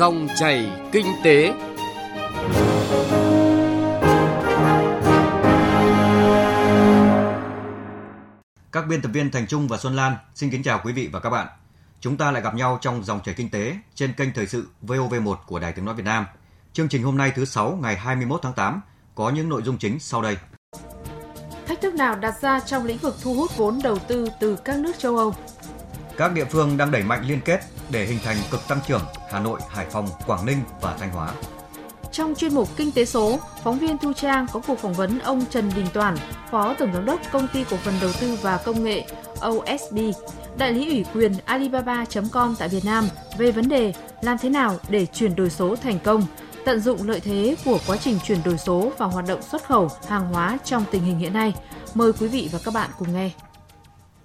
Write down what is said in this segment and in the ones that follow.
Dòng chảy kinh tế. Các biên tập viên Thành Trung và Xuân Lan xin kính chào quý vị và các bạn. Chúng ta lại gặp nhau trong dòng chảy kinh tế trên kênh thời sự VOV1 của Đài Tiếng nói Việt Nam. Chương trình hôm nay thứ sáu ngày 21 tháng 8 có những nội dung chính sau đây. Thách thức nào đặt ra trong lĩnh vực thu hút vốn đầu tư từ các nước châu Âu? Các địa phương đang đẩy mạnh liên kết để hình thành cực tăng trưởng Hà Nội, Hải Phòng, Quảng Ninh và Thanh Hóa. Trong chuyên mục Kinh tế số, phóng viên Thu Trang có cuộc phỏng vấn ông Trần Đình Toản, Phó Tổng Giám đốc Công ty Cổ phần Đầu tư và Công nghệ OSB, đại lý ủy quyền Alibaba.com tại Việt Nam về vấn đề làm thế nào để chuyển đổi số thành công, tận dụng lợi thế của quá trình chuyển đổi số và hoạt động xuất khẩu hàng hóa trong tình hình hiện nay. Mời quý vị và các bạn cùng nghe.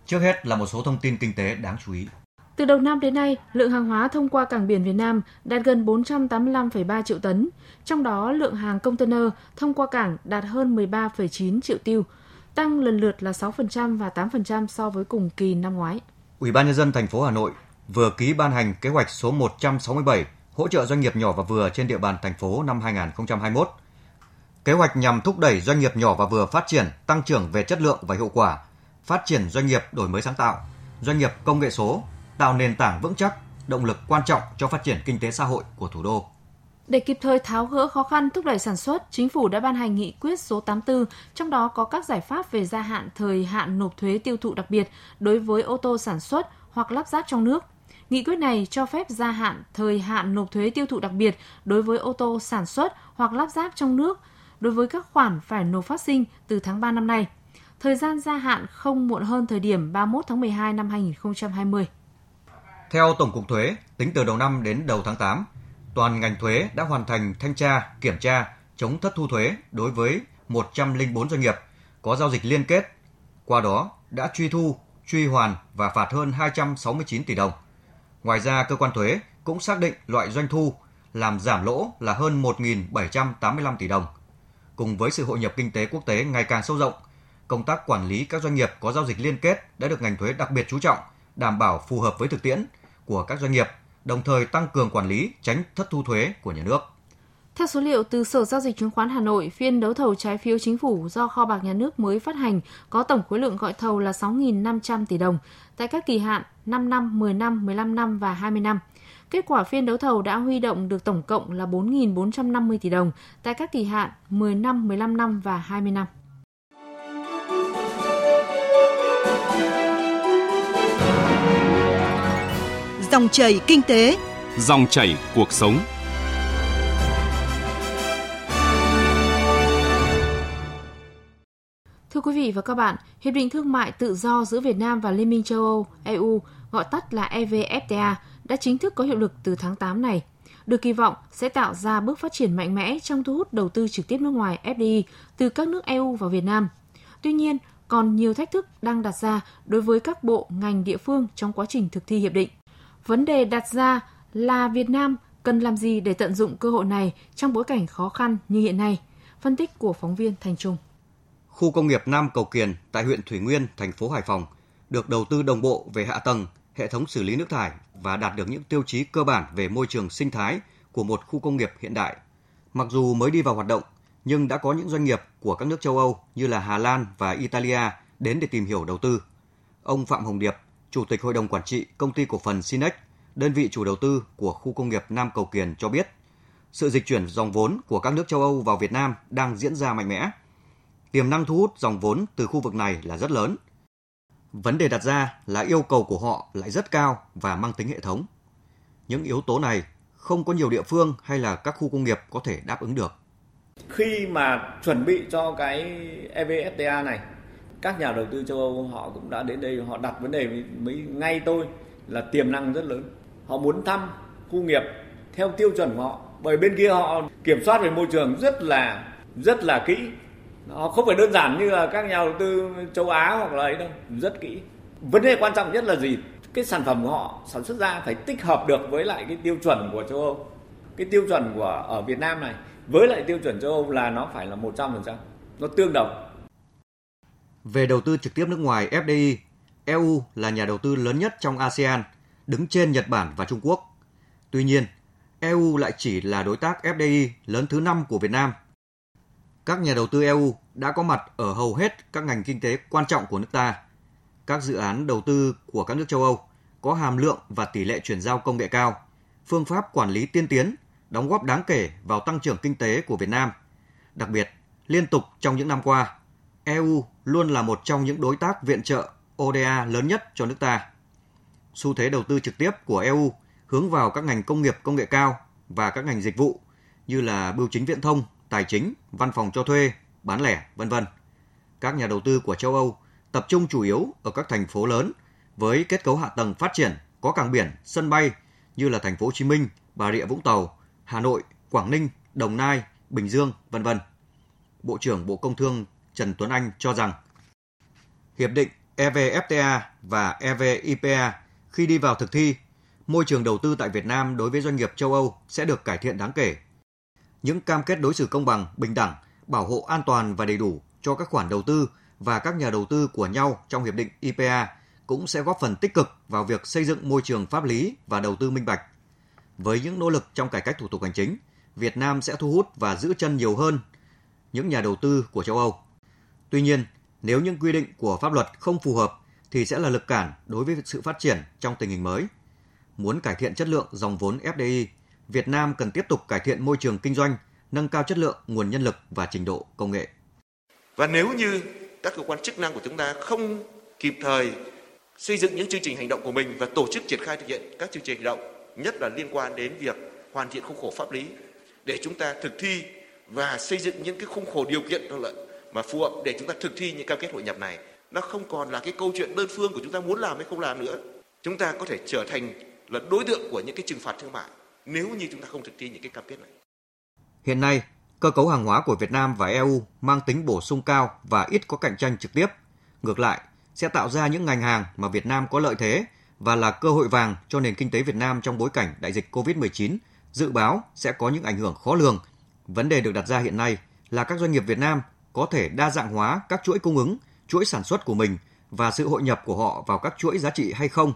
Trước hết là một số thông tin kinh tế đáng chú ý. Từ đầu năm đến nay, lượng hàng hóa thông qua cảng biển Việt Nam đạt gần 485,3 triệu tấn, trong đó lượng hàng container thông qua cảng đạt hơn 13,9 triệu tiêu, tăng lần lượt là 6% và 8% so với cùng kỳ năm ngoái. Ủy ban nhân dân thành phố Hà Nội vừa ký ban hành kế hoạch số 167 hỗ trợ doanh nghiệp nhỏ và vừa trên địa bàn thành phố năm 2021. Kế hoạch nhằm thúc đẩy doanh nghiệp nhỏ và vừa phát triển, tăng trưởng về chất lượng và hiệu quả, phát triển doanh nghiệp đổi mới sáng tạo, doanh nghiệp công nghệ số, tạo nền tảng vững chắc, động lực quan trọng cho phát triển kinh tế xã hội của thủ đô. Để kịp thời tháo gỡ khó khăn thúc đẩy sản xuất, chính phủ đã ban hành nghị quyết số 84, trong đó có các giải pháp về gia hạn thời hạn nộp thuế tiêu thụ đặc biệt đối với ô tô sản xuất hoặc lắp ráp trong nước. Nghị quyết này cho phép gia hạn thời hạn nộp thuế tiêu thụ đặc biệt đối với ô tô sản xuất hoặc lắp ráp trong nước đối với các khoản phải nộp phát sinh từ tháng 3 năm nay. Thời gian gia hạn không muộn hơn thời điểm 31 tháng 12 năm 2020. Theo Tổng cục Thuế, tính từ đầu năm đến đầu tháng 8, toàn ngành thuế đã hoàn thành thanh tra, kiểm tra, chống thất thu thuế đối với 104 doanh nghiệp có giao dịch liên kết. Qua đó đã truy thu, truy hoàn và phạt hơn 269 tỷ đồng. Ngoài ra, cơ quan thuế cũng xác định loại doanh thu làm giảm lỗ là hơn 1.785 tỷ đồng. Cùng với sự hội nhập kinh tế quốc tế ngày càng sâu rộng, công tác quản lý các doanh nghiệp có giao dịch liên kết đã được ngành thuế đặc biệt chú trọng, đảm bảo phù hợp với thực tiễn của các doanh nghiệp, đồng thời tăng cường quản lý tránh thất thu thuế của nhà nước. Theo số liệu từ Sở Giao dịch Chứng khoán Hà Nội, phiên đấu thầu trái phiếu chính phủ do kho bạc nhà nước mới phát hành có tổng khối lượng gọi thầu là 6.500 tỷ đồng tại các kỳ hạn 5 năm, 10 năm, 15 năm và 20 năm. Kết quả phiên đấu thầu đã huy động được tổng cộng là 4.450 tỷ đồng tại các kỳ hạn 10 năm, 15 năm và 20 năm. Dòng chảy kinh tế, dòng chảy cuộc sống. Thưa quý vị và các bạn, Hiệp định Thương mại Tự do giữa Việt Nam và Liên minh châu Âu EU, gọi tắt là EVFTA, đã chính thức có hiệu lực từ tháng 8 này. Được kỳ vọng sẽ tạo ra bước phát triển mạnh mẽ trong thu hút đầu tư trực tiếp nước ngoài FDI từ các nước EU vào Việt Nam. Tuy nhiên, còn nhiều thách thức đang đặt ra đối với các bộ, ngành địa phương trong quá trình thực thi hiệp định. Vấn đề đặt ra là Việt Nam cần làm gì để tận dụng cơ hội này trong bối cảnh khó khăn như hiện nay? Phân tích của phóng viên Thành Trung. Khu công nghiệp Nam Cầu Kiền tại huyện Thủy Nguyên, thành phố Hải Phòng được đầu tư đồng bộ về hạ tầng, hệ thống xử lý nước thải và đạt được những tiêu chí cơ bản về môi trường sinh thái của một khu công nghiệp hiện đại. Mặc dù mới đi vào hoạt động, nhưng đã có những doanh nghiệp của các nước châu Âu như là Hà Lan và Italia đến để tìm hiểu đầu tư. Ông Phạm Hồng Điệp, Chủ tịch Hội đồng Quản trị Công ty Cổ phần Sinex, đơn vị chủ đầu tư của khu công nghiệp Nam Cầu Kiền cho biết, sự dịch chuyển dòng vốn của các nước châu Âu vào Việt Nam đang diễn ra mạnh mẽ. Tiềm năng thu hút dòng vốn từ khu vực này là rất lớn. Vấn đề đặt ra là yêu cầu của họ lại rất cao và mang tính hệ thống. Những yếu tố này không có nhiều địa phương hay là các khu công nghiệp có thể đáp ứng được. Khi mà chuẩn bị cho cái EVFTA này các nhà đầu tư châu Âu họ cũng đã đến đây họ đặt vấn đề với, với ngay tôi là tiềm năng rất lớn. Họ muốn thăm khu nghiệp theo tiêu chuẩn của họ. Bởi bên kia họ kiểm soát về môi trường rất là rất là kỹ. Nó không phải đơn giản như là các nhà đầu tư châu Á hoặc là ấy đâu rất kỹ. Vấn đề quan trọng nhất là gì? Cái sản phẩm của họ sản xuất ra phải tích hợp được với lại cái tiêu chuẩn của châu Âu. Cái tiêu chuẩn của ở Việt Nam này với lại tiêu chuẩn châu Âu là nó phải là 100% nó tương đồng về đầu tư trực tiếp nước ngoài FDI, EU là nhà đầu tư lớn nhất trong ASEAN, đứng trên Nhật Bản và Trung Quốc. Tuy nhiên, EU lại chỉ là đối tác FDI lớn thứ 5 của Việt Nam. Các nhà đầu tư EU đã có mặt ở hầu hết các ngành kinh tế quan trọng của nước ta. Các dự án đầu tư của các nước châu Âu có hàm lượng và tỷ lệ chuyển giao công nghệ cao, phương pháp quản lý tiên tiến, đóng góp đáng kể vào tăng trưởng kinh tế của Việt Nam. Đặc biệt, liên tục trong những năm qua, EU luôn là một trong những đối tác viện trợ ODA lớn nhất cho nước ta. Xu thế đầu tư trực tiếp của EU hướng vào các ngành công nghiệp công nghệ cao và các ngành dịch vụ như là bưu chính viễn thông, tài chính, văn phòng cho thuê, bán lẻ, vân vân. Các nhà đầu tư của châu Âu tập trung chủ yếu ở các thành phố lớn với kết cấu hạ tầng phát triển có cảng biển, sân bay như là thành phố Hồ Chí Minh, Bà Rịa Vũng Tàu, Hà Nội, Quảng Ninh, Đồng Nai, Bình Dương, vân vân. Bộ trưởng Bộ Công Thương Trần Tuấn Anh cho rằng hiệp định EVFTA và EVIPA khi đi vào thực thi, môi trường đầu tư tại Việt Nam đối với doanh nghiệp châu Âu sẽ được cải thiện đáng kể. Những cam kết đối xử công bằng, bình đẳng, bảo hộ an toàn và đầy đủ cho các khoản đầu tư và các nhà đầu tư của nhau trong hiệp định IPA cũng sẽ góp phần tích cực vào việc xây dựng môi trường pháp lý và đầu tư minh bạch. Với những nỗ lực trong cải cách thủ tục hành chính, Việt Nam sẽ thu hút và giữ chân nhiều hơn những nhà đầu tư của châu Âu. Tuy nhiên, nếu những quy định của pháp luật không phù hợp thì sẽ là lực cản đối với sự phát triển trong tình hình mới. Muốn cải thiện chất lượng dòng vốn FDI, Việt Nam cần tiếp tục cải thiện môi trường kinh doanh, nâng cao chất lượng nguồn nhân lực và trình độ công nghệ. Và nếu như các cơ quan chức năng của chúng ta không kịp thời xây dựng những chương trình hành động của mình và tổ chức triển khai thực hiện các chương trình hành động, nhất là liên quan đến việc hoàn thiện khung khổ pháp lý để chúng ta thực thi và xây dựng những cái khung khổ điều kiện thuận lợi mà phù hợp để chúng ta thực thi những cam kết hội nhập này, nó không còn là cái câu chuyện đơn phương của chúng ta muốn làm hay không làm nữa. Chúng ta có thể trở thành là đối tượng của những cái trừng phạt thương mại nếu như chúng ta không thực thi những cái cam kết này. Hiện nay, cơ cấu hàng hóa của Việt Nam và EU mang tính bổ sung cao và ít có cạnh tranh trực tiếp. Ngược lại, sẽ tạo ra những ngành hàng mà Việt Nam có lợi thế và là cơ hội vàng cho nền kinh tế Việt Nam trong bối cảnh đại dịch COVID-19 dự báo sẽ có những ảnh hưởng khó lường. Vấn đề được đặt ra hiện nay là các doanh nghiệp Việt Nam có thể đa dạng hóa các chuỗi cung ứng, chuỗi sản xuất của mình và sự hội nhập của họ vào các chuỗi giá trị hay không.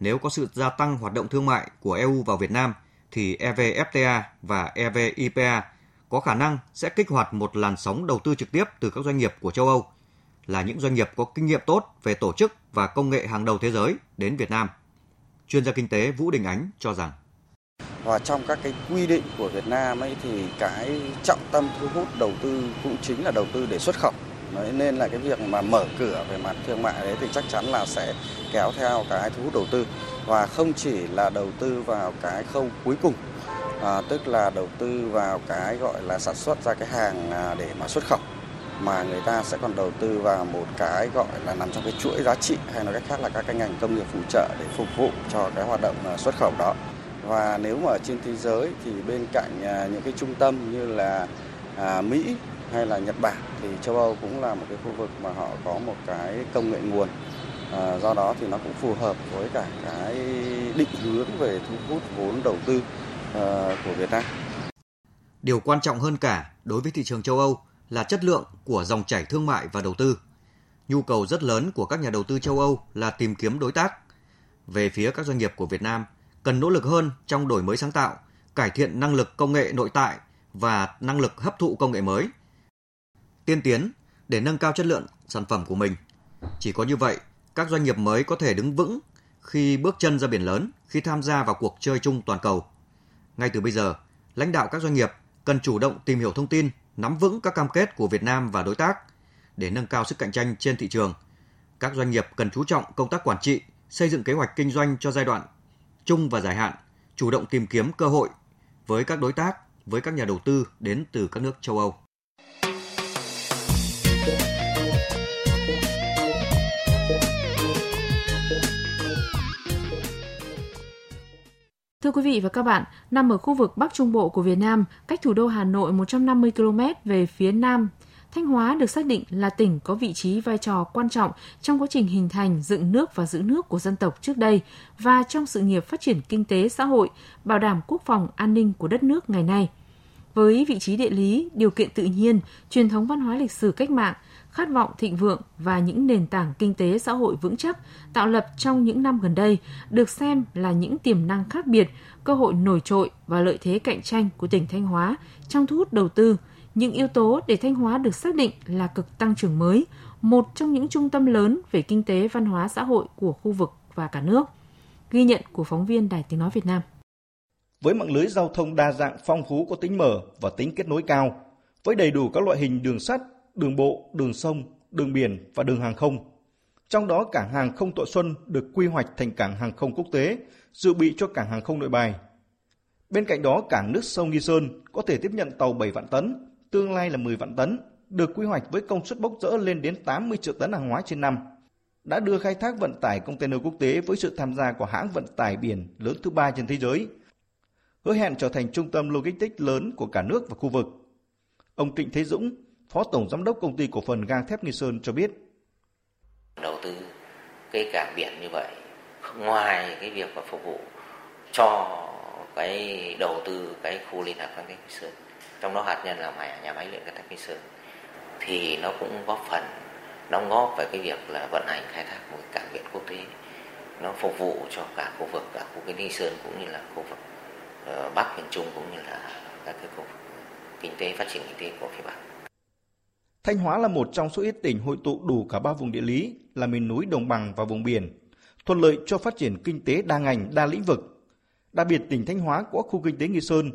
Nếu có sự gia tăng hoạt động thương mại của EU vào Việt Nam thì EVFTA và EVIPA có khả năng sẽ kích hoạt một làn sóng đầu tư trực tiếp từ các doanh nghiệp của châu Âu là những doanh nghiệp có kinh nghiệm tốt về tổ chức và công nghệ hàng đầu thế giới đến Việt Nam. Chuyên gia kinh tế Vũ Đình Ánh cho rằng và trong các cái quy định của Việt Nam ấy thì cái trọng tâm thu hút đầu tư cũng chính là đầu tư để xuất khẩu. Đấy, nên là cái việc mà mở cửa về mặt thương mại đấy thì chắc chắn là sẽ kéo theo cái thu hút đầu tư và không chỉ là đầu tư vào cái khâu cuối cùng à, tức là đầu tư vào cái gọi là sản xuất ra cái hàng à, để mà xuất khẩu mà người ta sẽ còn đầu tư vào một cái gọi là nằm trong cái chuỗi giá trị hay nói cách khác là các cái ngành công nghiệp phụ trợ để phục vụ cho cái hoạt động à, xuất khẩu đó và nếu mà ở trên thế giới thì bên cạnh à, những cái trung tâm như là à, Mỹ hay là Nhật Bản thì châu Âu cũng là một cái khu vực mà họ có một cái công nghệ nguồn à, do đó thì nó cũng phù hợp với cả cái định hướng về thu hút vốn đầu tư à, của Việt Nam. Điều quan trọng hơn cả đối với thị trường châu Âu là chất lượng của dòng chảy thương mại và đầu tư. Nhu cầu rất lớn của các nhà đầu tư châu Âu là tìm kiếm đối tác. Về phía các doanh nghiệp của Việt Nam, cần nỗ lực hơn trong đổi mới sáng tạo, cải thiện năng lực công nghệ nội tại và năng lực hấp thụ công nghệ mới. Tiên tiến để nâng cao chất lượng sản phẩm của mình. Chỉ có như vậy, các doanh nghiệp mới có thể đứng vững khi bước chân ra biển lớn, khi tham gia vào cuộc chơi chung toàn cầu. Ngay từ bây giờ, lãnh đạo các doanh nghiệp cần chủ động tìm hiểu thông tin, nắm vững các cam kết của Việt Nam và đối tác để nâng cao sức cạnh tranh trên thị trường. Các doanh nghiệp cần chú trọng công tác quản trị, xây dựng kế hoạch kinh doanh cho giai đoạn trung và dài hạn, chủ động tìm kiếm cơ hội với các đối tác, với các nhà đầu tư đến từ các nước châu Âu. Thưa quý vị và các bạn, nằm ở khu vực Bắc Trung Bộ của Việt Nam, cách thủ đô Hà Nội 150 km về phía Nam Thanh Hóa được xác định là tỉnh có vị trí vai trò quan trọng trong quá trình hình thành, dựng nước và giữ nước của dân tộc trước đây và trong sự nghiệp phát triển kinh tế xã hội, bảo đảm quốc phòng an ninh của đất nước ngày nay. Với vị trí địa lý, điều kiện tự nhiên, truyền thống văn hóa lịch sử cách mạng, khát vọng thịnh vượng và những nền tảng kinh tế xã hội vững chắc tạo lập trong những năm gần đây được xem là những tiềm năng khác biệt, cơ hội nổi trội và lợi thế cạnh tranh của tỉnh Thanh Hóa trong thu hút đầu tư, những yếu tố để Thanh Hóa được xác định là cực tăng trưởng mới, một trong những trung tâm lớn về kinh tế văn hóa xã hội của khu vực và cả nước. Ghi nhận của phóng viên Đài Tiếng Nói Việt Nam. Với mạng lưới giao thông đa dạng phong phú có tính mở và tính kết nối cao, với đầy đủ các loại hình đường sắt, đường bộ, đường sông, đường biển và đường hàng không. Trong đó cảng hàng không Thọ Xuân được quy hoạch thành cảng hàng không quốc tế, dự bị cho cảng hàng không nội bài. Bên cạnh đó, cảng nước sông Nghi Sơn có thể tiếp nhận tàu 7 vạn tấn, tương lai là 10 vạn tấn, được quy hoạch với công suất bốc rỡ lên đến 80 triệu tấn hàng hóa trên năm, đã đưa khai thác vận tải container quốc tế với sự tham gia của hãng vận tải biển lớn thứ ba trên thế giới, hứa hẹn trở thành trung tâm logistics lớn của cả nước và khu vực. Ông Trịnh Thế Dũng, Phó Tổng Giám đốc Công ty Cổ phần Gang thép Nghi Sơn cho biết. Đầu tư cái cảng biển như vậy, ngoài cái việc mà phục vụ cho cái đầu tư cái khu liên hợp cảng thép Nghi Sơn, trong đó hạt nhân là nhà, nhà máy luyện cán thép Nghi Sơn, thì nó cũng góp phần đóng góp về cái việc là vận hành khai thác một cảng biển quốc tế nó phục vụ cho cả khu vực cả khu kinh Nghi Sơn cũng như là khu vực uh, Bắc miền Trung cũng như là các cái khu vực kinh tế phát triển kinh tế của phía Bắc. Thanh Hóa là một trong số ít tỉnh hội tụ đủ cả ba vùng địa lý là miền núi, đồng bằng và vùng biển, thuận lợi cho phát triển kinh tế đa ngành, đa lĩnh vực. Đặc biệt tỉnh Thanh Hóa có khu kinh tế Nghi Sơn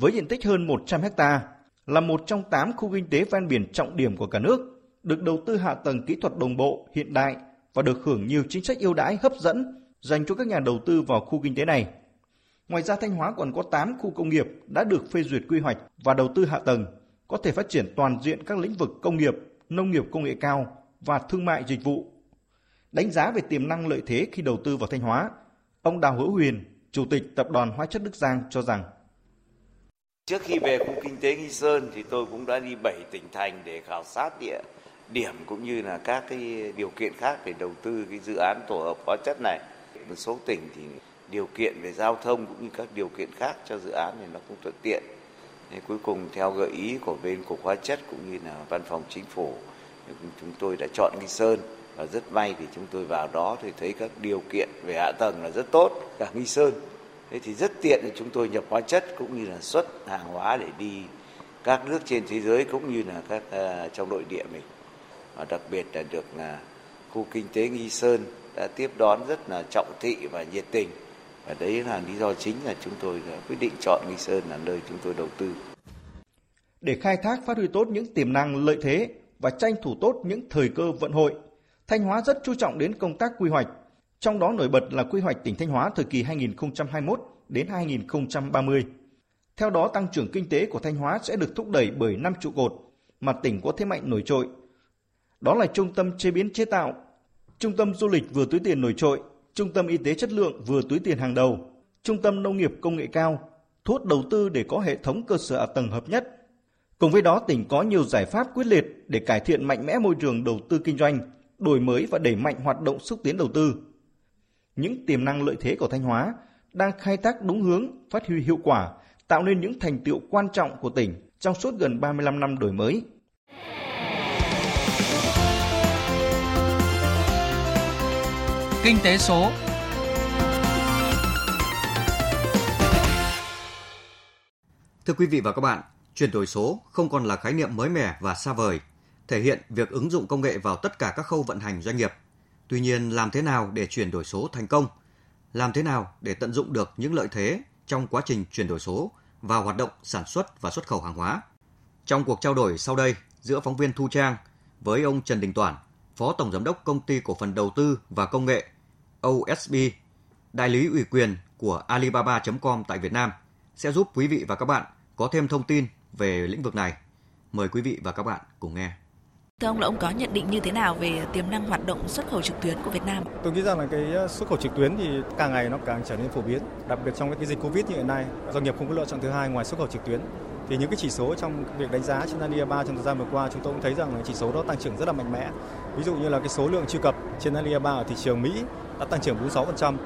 với diện tích hơn 100 ha là một trong 8 khu kinh tế ven biển trọng điểm của cả nước, được đầu tư hạ tầng kỹ thuật đồng bộ, hiện đại và được hưởng nhiều chính sách ưu đãi hấp dẫn dành cho các nhà đầu tư vào khu kinh tế này. Ngoài ra Thanh Hóa còn có 8 khu công nghiệp đã được phê duyệt quy hoạch và đầu tư hạ tầng, có thể phát triển toàn diện các lĩnh vực công nghiệp, nông nghiệp công nghệ cao và thương mại dịch vụ. Đánh giá về tiềm năng lợi thế khi đầu tư vào Thanh Hóa, ông Đào Hữu Huyền, Chủ tịch Tập đoàn Hóa chất Đức Giang cho rằng Trước khi về khu kinh tế Nghi Sơn thì tôi cũng đã đi 7 tỉnh thành để khảo sát địa điểm cũng như là các cái điều kiện khác để đầu tư cái dự án tổ hợp hóa chất này. Một số tỉnh thì điều kiện về giao thông cũng như các điều kiện khác cho dự án này nó cũng thuận tiện. Nên cuối cùng theo gợi ý của bên cục hóa chất cũng như là văn phòng chính phủ chúng tôi đã chọn Nghi Sơn và rất may thì chúng tôi vào đó thì thấy các điều kiện về hạ tầng là rất tốt cả Nghi Sơn. Thế thì rất tiện để chúng tôi nhập hóa chất cũng như là xuất hàng hóa để đi các nước trên thế giới cũng như là các uh, trong nội địa mình. Và đặc biệt là được là khu kinh tế Nghi Sơn đã tiếp đón rất là trọng thị và nhiệt tình và đấy là lý do chính là chúng tôi ờ, quyết định chọn Nghi Sơn là nơi chúng tôi đầu tư. Để khai thác phát huy tốt những tiềm năng lợi thế và tranh thủ tốt những thời cơ vận hội, Thanh Hóa rất chú trọng đến công tác quy hoạch, trong đó nổi bật là quy hoạch tỉnh Thanh Hóa thời kỳ 2021 đến 2030. Theo đó, tăng trưởng kinh tế của Thanh Hóa sẽ được thúc đẩy bởi năm trụ cột mà tỉnh có thế mạnh nổi trội. Đó là trung tâm chế biến chế tạo, trung tâm du lịch vừa túi tiền nổi trội, trung tâm y tế chất lượng vừa túi tiền hàng đầu, trung tâm nông nghiệp công nghệ cao, thu hút đầu tư để có hệ thống cơ sở hạ tầng hợp nhất. Cùng với đó, tỉnh có nhiều giải pháp quyết liệt để cải thiện mạnh mẽ môi trường đầu tư kinh doanh, đổi mới và đẩy mạnh hoạt động xúc tiến đầu tư. Những tiềm năng lợi thế của Thanh Hóa đang khai thác đúng hướng, phát huy hiệu quả, tạo nên những thành tựu quan trọng của tỉnh trong suốt gần 35 năm đổi mới. Kinh tế số Thưa quý vị và các bạn, chuyển đổi số không còn là khái niệm mới mẻ và xa vời, thể hiện việc ứng dụng công nghệ vào tất cả các khâu vận hành doanh nghiệp. Tuy nhiên, làm thế nào để chuyển đổi số thành công? Làm thế nào để tận dụng được những lợi thế trong quá trình chuyển đổi số vào hoạt động sản xuất và xuất khẩu hàng hóa? Trong cuộc trao đổi sau đây giữa phóng viên Thu Trang với ông Trần Đình Toản, Phó Tổng Giám đốc Công ty Cổ phần Đầu tư và Công nghệ OSB, đại lý ủy quyền của Alibaba.com tại Việt Nam, sẽ giúp quý vị và các bạn có thêm thông tin về lĩnh vực này. Mời quý vị và các bạn cùng nghe. Thưa ông là ông có nhận định như thế nào về tiềm năng hoạt động xuất khẩu trực tuyến của Việt Nam? Tôi nghĩ rằng là cái ờ, xuất khẩu trực tuyến thì càng ngày nó càng trở nên phổ biến, đặc biệt trong cái dịch Covid như hiện nay, doanh nghiệp không có lựa chọn thứ hai ngoài xuất khẩu trực tuyến. Thì những cái chỉ số trong việc đánh giá trên Alibaba trong thời gian vừa qua chúng tôi cũng thấy rằng là chỉ số đó tăng trưởng rất là mạnh mẽ. Ví dụ như là cái số lượng truy cập trên Alibaba ở thị trường Mỹ đã tăng trưởng 46%,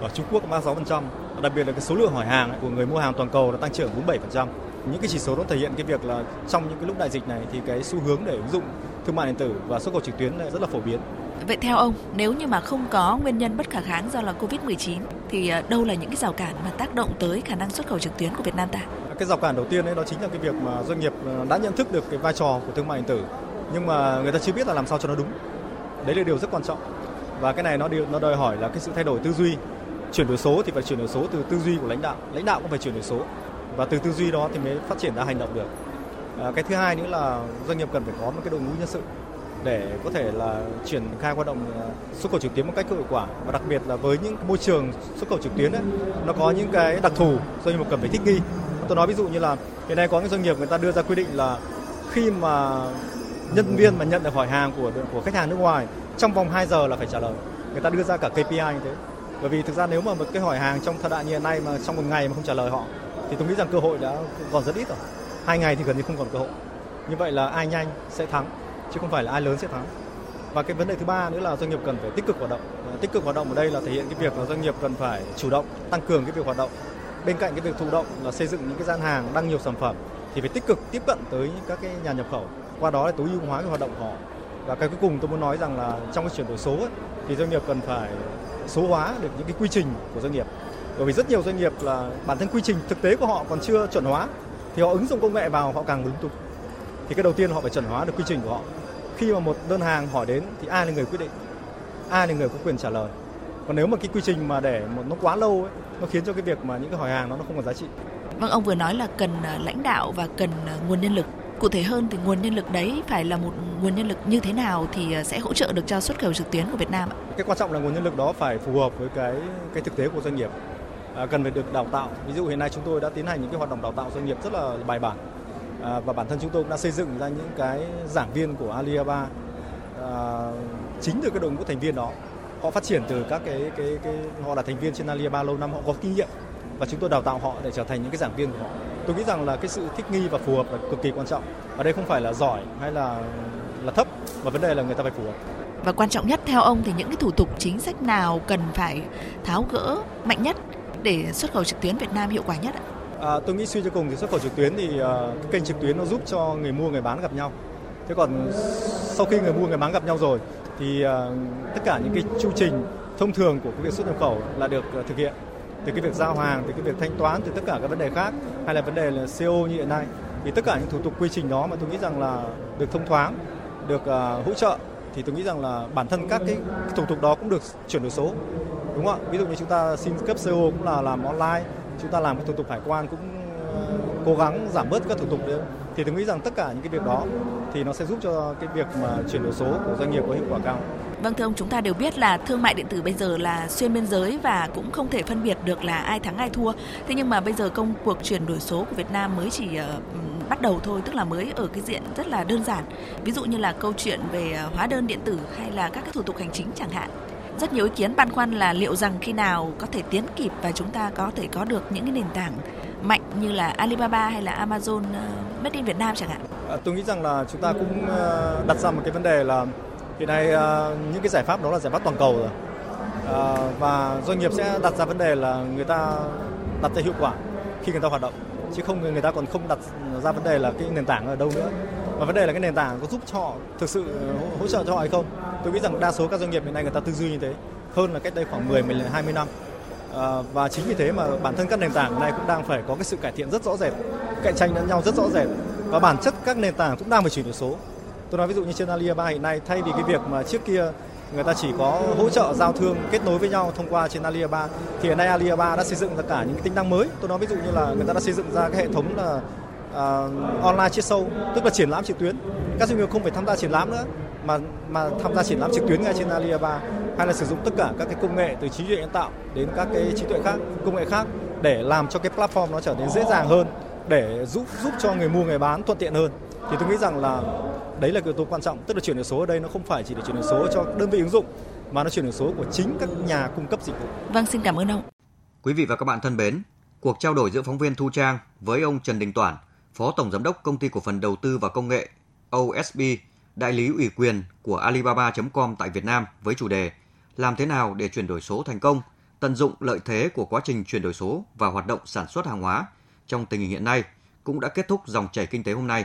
ở Trung Quốc 36%, đặc biệt là cái số lượng hỏi hàng của người mua hàng toàn cầu đã tăng trưởng 47%. Những cái chỉ số đó thể hiện cái việc là trong những cái lúc đại dịch này thì cái xu hướng để ứng dụng thương mại điện tử và xuất khẩu trực tuyến rất là phổ biến. Vậy theo ông, nếu như mà không có nguyên nhân bất khả kháng do là Covid-19 thì ờ, đâu là những cái rào cản mà tác động tới khả năng xuất khẩu trực tuyến của Việt Nam ta? Cái rào cản đầu tiên ấy đó chính là cái việc mà doanh nghiệp ờ, đã nhận thức được cái vai trò của thương mại điện tử nhưng mà người ta chưa biết là làm sao cho nó đúng. Đấy là điều rất quan trọng. Và cái này nó điều nó đòi hỏi là cái sự thay đổi tư duy. Chuyển đổi số thì phải chuyển đổi số từ tư duy của lãnh đạo, lãnh đạo cũng phải chuyển đổi số và từ tư duy đó thì mới phát triển ra hành động được. À, cái thứ hai nữa là doanh nghiệp cần phải có một cái đội ngũ nhân sự để có thể là triển khai hoạt động à, xuất khẩu trực tuyến một cách hiệu quả và đặc biệt là với những môi trường xuất khẩu trực tuyến ấy, nó có những cái đặc thù doanh nghiệp cần phải thích nghi. Tôi nói ví dụ như là hiện nay có những doanh nghiệp người ta đưa ra quy định là khi mà nhân viên mà nhận được hỏi hàng của của khách hàng nước ngoài trong vòng 2 giờ là phải trả lời. Người ta đưa ra cả KPI như thế. Bởi vì thực ra nếu mà một cái hỏi hàng trong thời đại như hiện nay mà trong một ngày mà không trả lời họ thì tôi nghĩ rằng cơ hội đã còn rất ít rồi. Hai ngày thì gần như không còn cơ hội. Như vậy là ai nhanh sẽ thắng chứ không phải là ai lớn sẽ thắng. Và cái vấn đề thứ ba nữa là doanh nghiệp cần phải tích cực hoạt động. Tích cực hoạt động ở đây là thể hiện cái việc là doanh nghiệp cần phải chủ động, tăng cường cái việc hoạt động. Bên cạnh cái việc thụ động là xây dựng những cái gian hàng đăng nhiều sản phẩm thì phải tích cực tiếp cận tới các cái nhà nhập khẩu. Qua đó là tối ưu hóa cái hoạt động của họ. Và cái cuối cùng tôi muốn nói rằng là trong cái chuyển đổi số ấy, thì doanh nghiệp cần phải số hóa được những cái quy trình của doanh nghiệp. Bởi vì rất nhiều doanh nghiệp là bản thân quy trình thực tế của họ còn chưa chuẩn hóa thì họ ứng dụng công nghệ vào họ càng lúng túng. Thì cái đầu tiên họ phải chuẩn hóa được quy trình của họ. Khi mà một đơn hàng hỏi đến thì ai là người quyết định? Ai là người có quyền trả lời? Còn nếu mà cái quy trình mà để một nó quá lâu ấy, nó khiến cho cái việc mà những cái hỏi hàng nó nó không còn giá trị. Vâng, ông vừa nói là cần à, lãnh đạo và cần à, nguồn nhân lực. Cụ thể hơn thì nguồn nhân lực đấy phải là một nguồn nhân lực như thế nào thì à, sẽ hỗ trợ được cho xuất khẩu trực tuyến của Việt Nam ạ? Cái quan trọng là nguồn nhân lực đó phải phù hợp với cái cái thực tế của doanh nghiệp. À, cần phải được đào tạo. Ví dụ hiện nay chúng tôi đã tiến hành những cái hoạt động đào tạo doanh nghiệp rất là bài bản. À, và bản thân chúng tôi cũng đã xây dựng ra những cái giảng viên của Alibaba à, chính từ cái đội ngũ thành viên đó họ phát triển từ các cái cái cái họ là thành viên trên Alibaba lâu năm họ có kinh nghiệm và chúng tôi đào tạo họ để trở thành những cái giảng viên của họ. Tôi nghĩ rằng là cái sự thích nghi và phù hợp là cực kỳ quan trọng. Ở đây không phải là giỏi hay là là thấp mà vấn đề là người ta phải phù hợp. Và quan trọng nhất theo ông thì những cái thủ tục chính sách nào cần phải tháo gỡ mạnh nhất để xuất khẩu trực tuyến Việt Nam hiệu quả nhất ạ? À, tôi nghĩ suy cho cùng thì xuất khẩu trực tuyến thì uh, cái kênh trực tuyến nó giúp cho người mua người bán gặp nhau. Thế còn sau khi người mua người bán gặp nhau rồi thì uh, tất cả những cái chu trình thông thường của cái việc xuất nhập khẩu là được uh, thực hiện từ cái việc giao hàng, từ cái việc thanh toán, từ tất cả các vấn đề khác hay là vấn đề là CO như hiện nay thì tất cả những thủ tục quy trình đó mà tôi nghĩ rằng là được thông thoáng, được uh, hỗ trợ thì tôi nghĩ rằng là bản thân các cái thủ tục đó cũng được chuyển đổi số đúng không ạ ví dụ như chúng ta xin cấp CO cũng là làm online chúng ta làm các thủ tục hải quan cũng ờ, cố gắng giảm bớt các thủ tục đấy thì tôi nghĩ rằng tất cả những cái việc đó thì nó sẽ giúp cho cái việc mà chuyển đổi số của doanh nghiệp có hiệu quả cao. Vâng thưa ông, chúng ta đều biết là thương mại điện tử bây giờ là xuyên biên giới và cũng không thể phân biệt được là ai thắng ai thua. Thế nhưng mà bây giờ công cuộc chuyển đổi số của Việt Nam mới chỉ ờ, bắt đầu thôi, tức là mới ở cái diện rất là đơn giản. Ví dụ như là câu chuyện về ờ, hóa đơn điện tử hay là các cái thủ tục hành chính chẳng hạn rất nhiều ý kiến băn khoăn là liệu rằng khi nào có thể tiến kịp và chúng ta có thể có được những cái nền tảng mạnh như là Alibaba hay là Amazon uh, Made in Việt Nam chẳng hạn. À, tôi nghĩ rằng là chúng ta cũng uh, đặt ra một cái vấn đề là hiện nay uh, những cái giải pháp đó là giải pháp toàn cầu rồi. Uh, và doanh nghiệp sẽ đặt ra vấn đề là người ta đặt ra hiệu quả khi người ta hoạt động chứ không người ta còn không đặt ra vấn đề là cái nền tảng ở đâu nữa và vấn đề là cái nền tảng có giúp cho họ thực sự hỗ trợ cho họ hay không tôi nghĩ rằng đa số các doanh nghiệp hiện nay người ta tư duy như thế hơn là cách đây khoảng 10 20 năm. À, và chính vì thế mà bản thân các nền tảng này cũng đang phải có cái sự cải thiện rất rõ rệt cạnh tranh lẫn nhau rất rõ rệt. Và bản chất các nền tảng cũng đang phải chuyển đổi số. Tôi nói ví dụ như trên Alibaba hiện nay thay vì cái việc mà trước kia người ta chỉ có hỗ trợ giao thương kết nối với nhau thông qua trên Alibaba thì hiện nay Alibaba đã xây dựng ra cả những cái tính năng mới. Tôi nói ví dụ như là người ta đã xây dựng ra cái hệ thống là uh, online chiết sâu tức là triển lãm trực tuyến. Các doanh nghiệp không phải tham gia triển lãm nữa mà mà tham gia triển lãm trực tuyến ngay trên Alibaba hay là sử dụng tất cả các cái công nghệ từ trí tuệ nhân tạo đến các cái trí tuệ khác công nghệ khác để làm cho cái platform nó trở nên dễ dàng hơn để giúp giúp cho người mua người bán thuận tiện hơn thì tôi nghĩ rằng là đấy là yếu tố quan trọng tức là chuyển đổi số ở đây nó không phải chỉ để chuyển đổi số cho đơn vị ứng dụng mà nó chuyển đổi số của chính các nhà cung cấp dịch vụ. Vâng, xin cảm ơn ông. Quý vị và các bạn thân mến, cuộc trao đổi giữa phóng viên Thu Trang với ông Trần Đình Toản, Phó Tổng Giám đốc Công ty Cổ phần Đầu tư và Công nghệ OSB, đại lý ủy quyền của Alibaba.com tại Việt Nam với chủ đề Làm thế nào để chuyển đổi số thành công, tận dụng lợi thế của quá trình chuyển đổi số và hoạt động sản xuất hàng hóa trong tình hình hiện nay cũng đã kết thúc dòng chảy kinh tế hôm nay.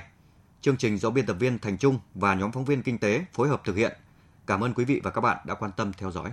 Chương trình do biên tập viên Thành Trung và nhóm phóng viên kinh tế phối hợp thực hiện. Cảm ơn quý vị và các bạn đã quan tâm theo dõi.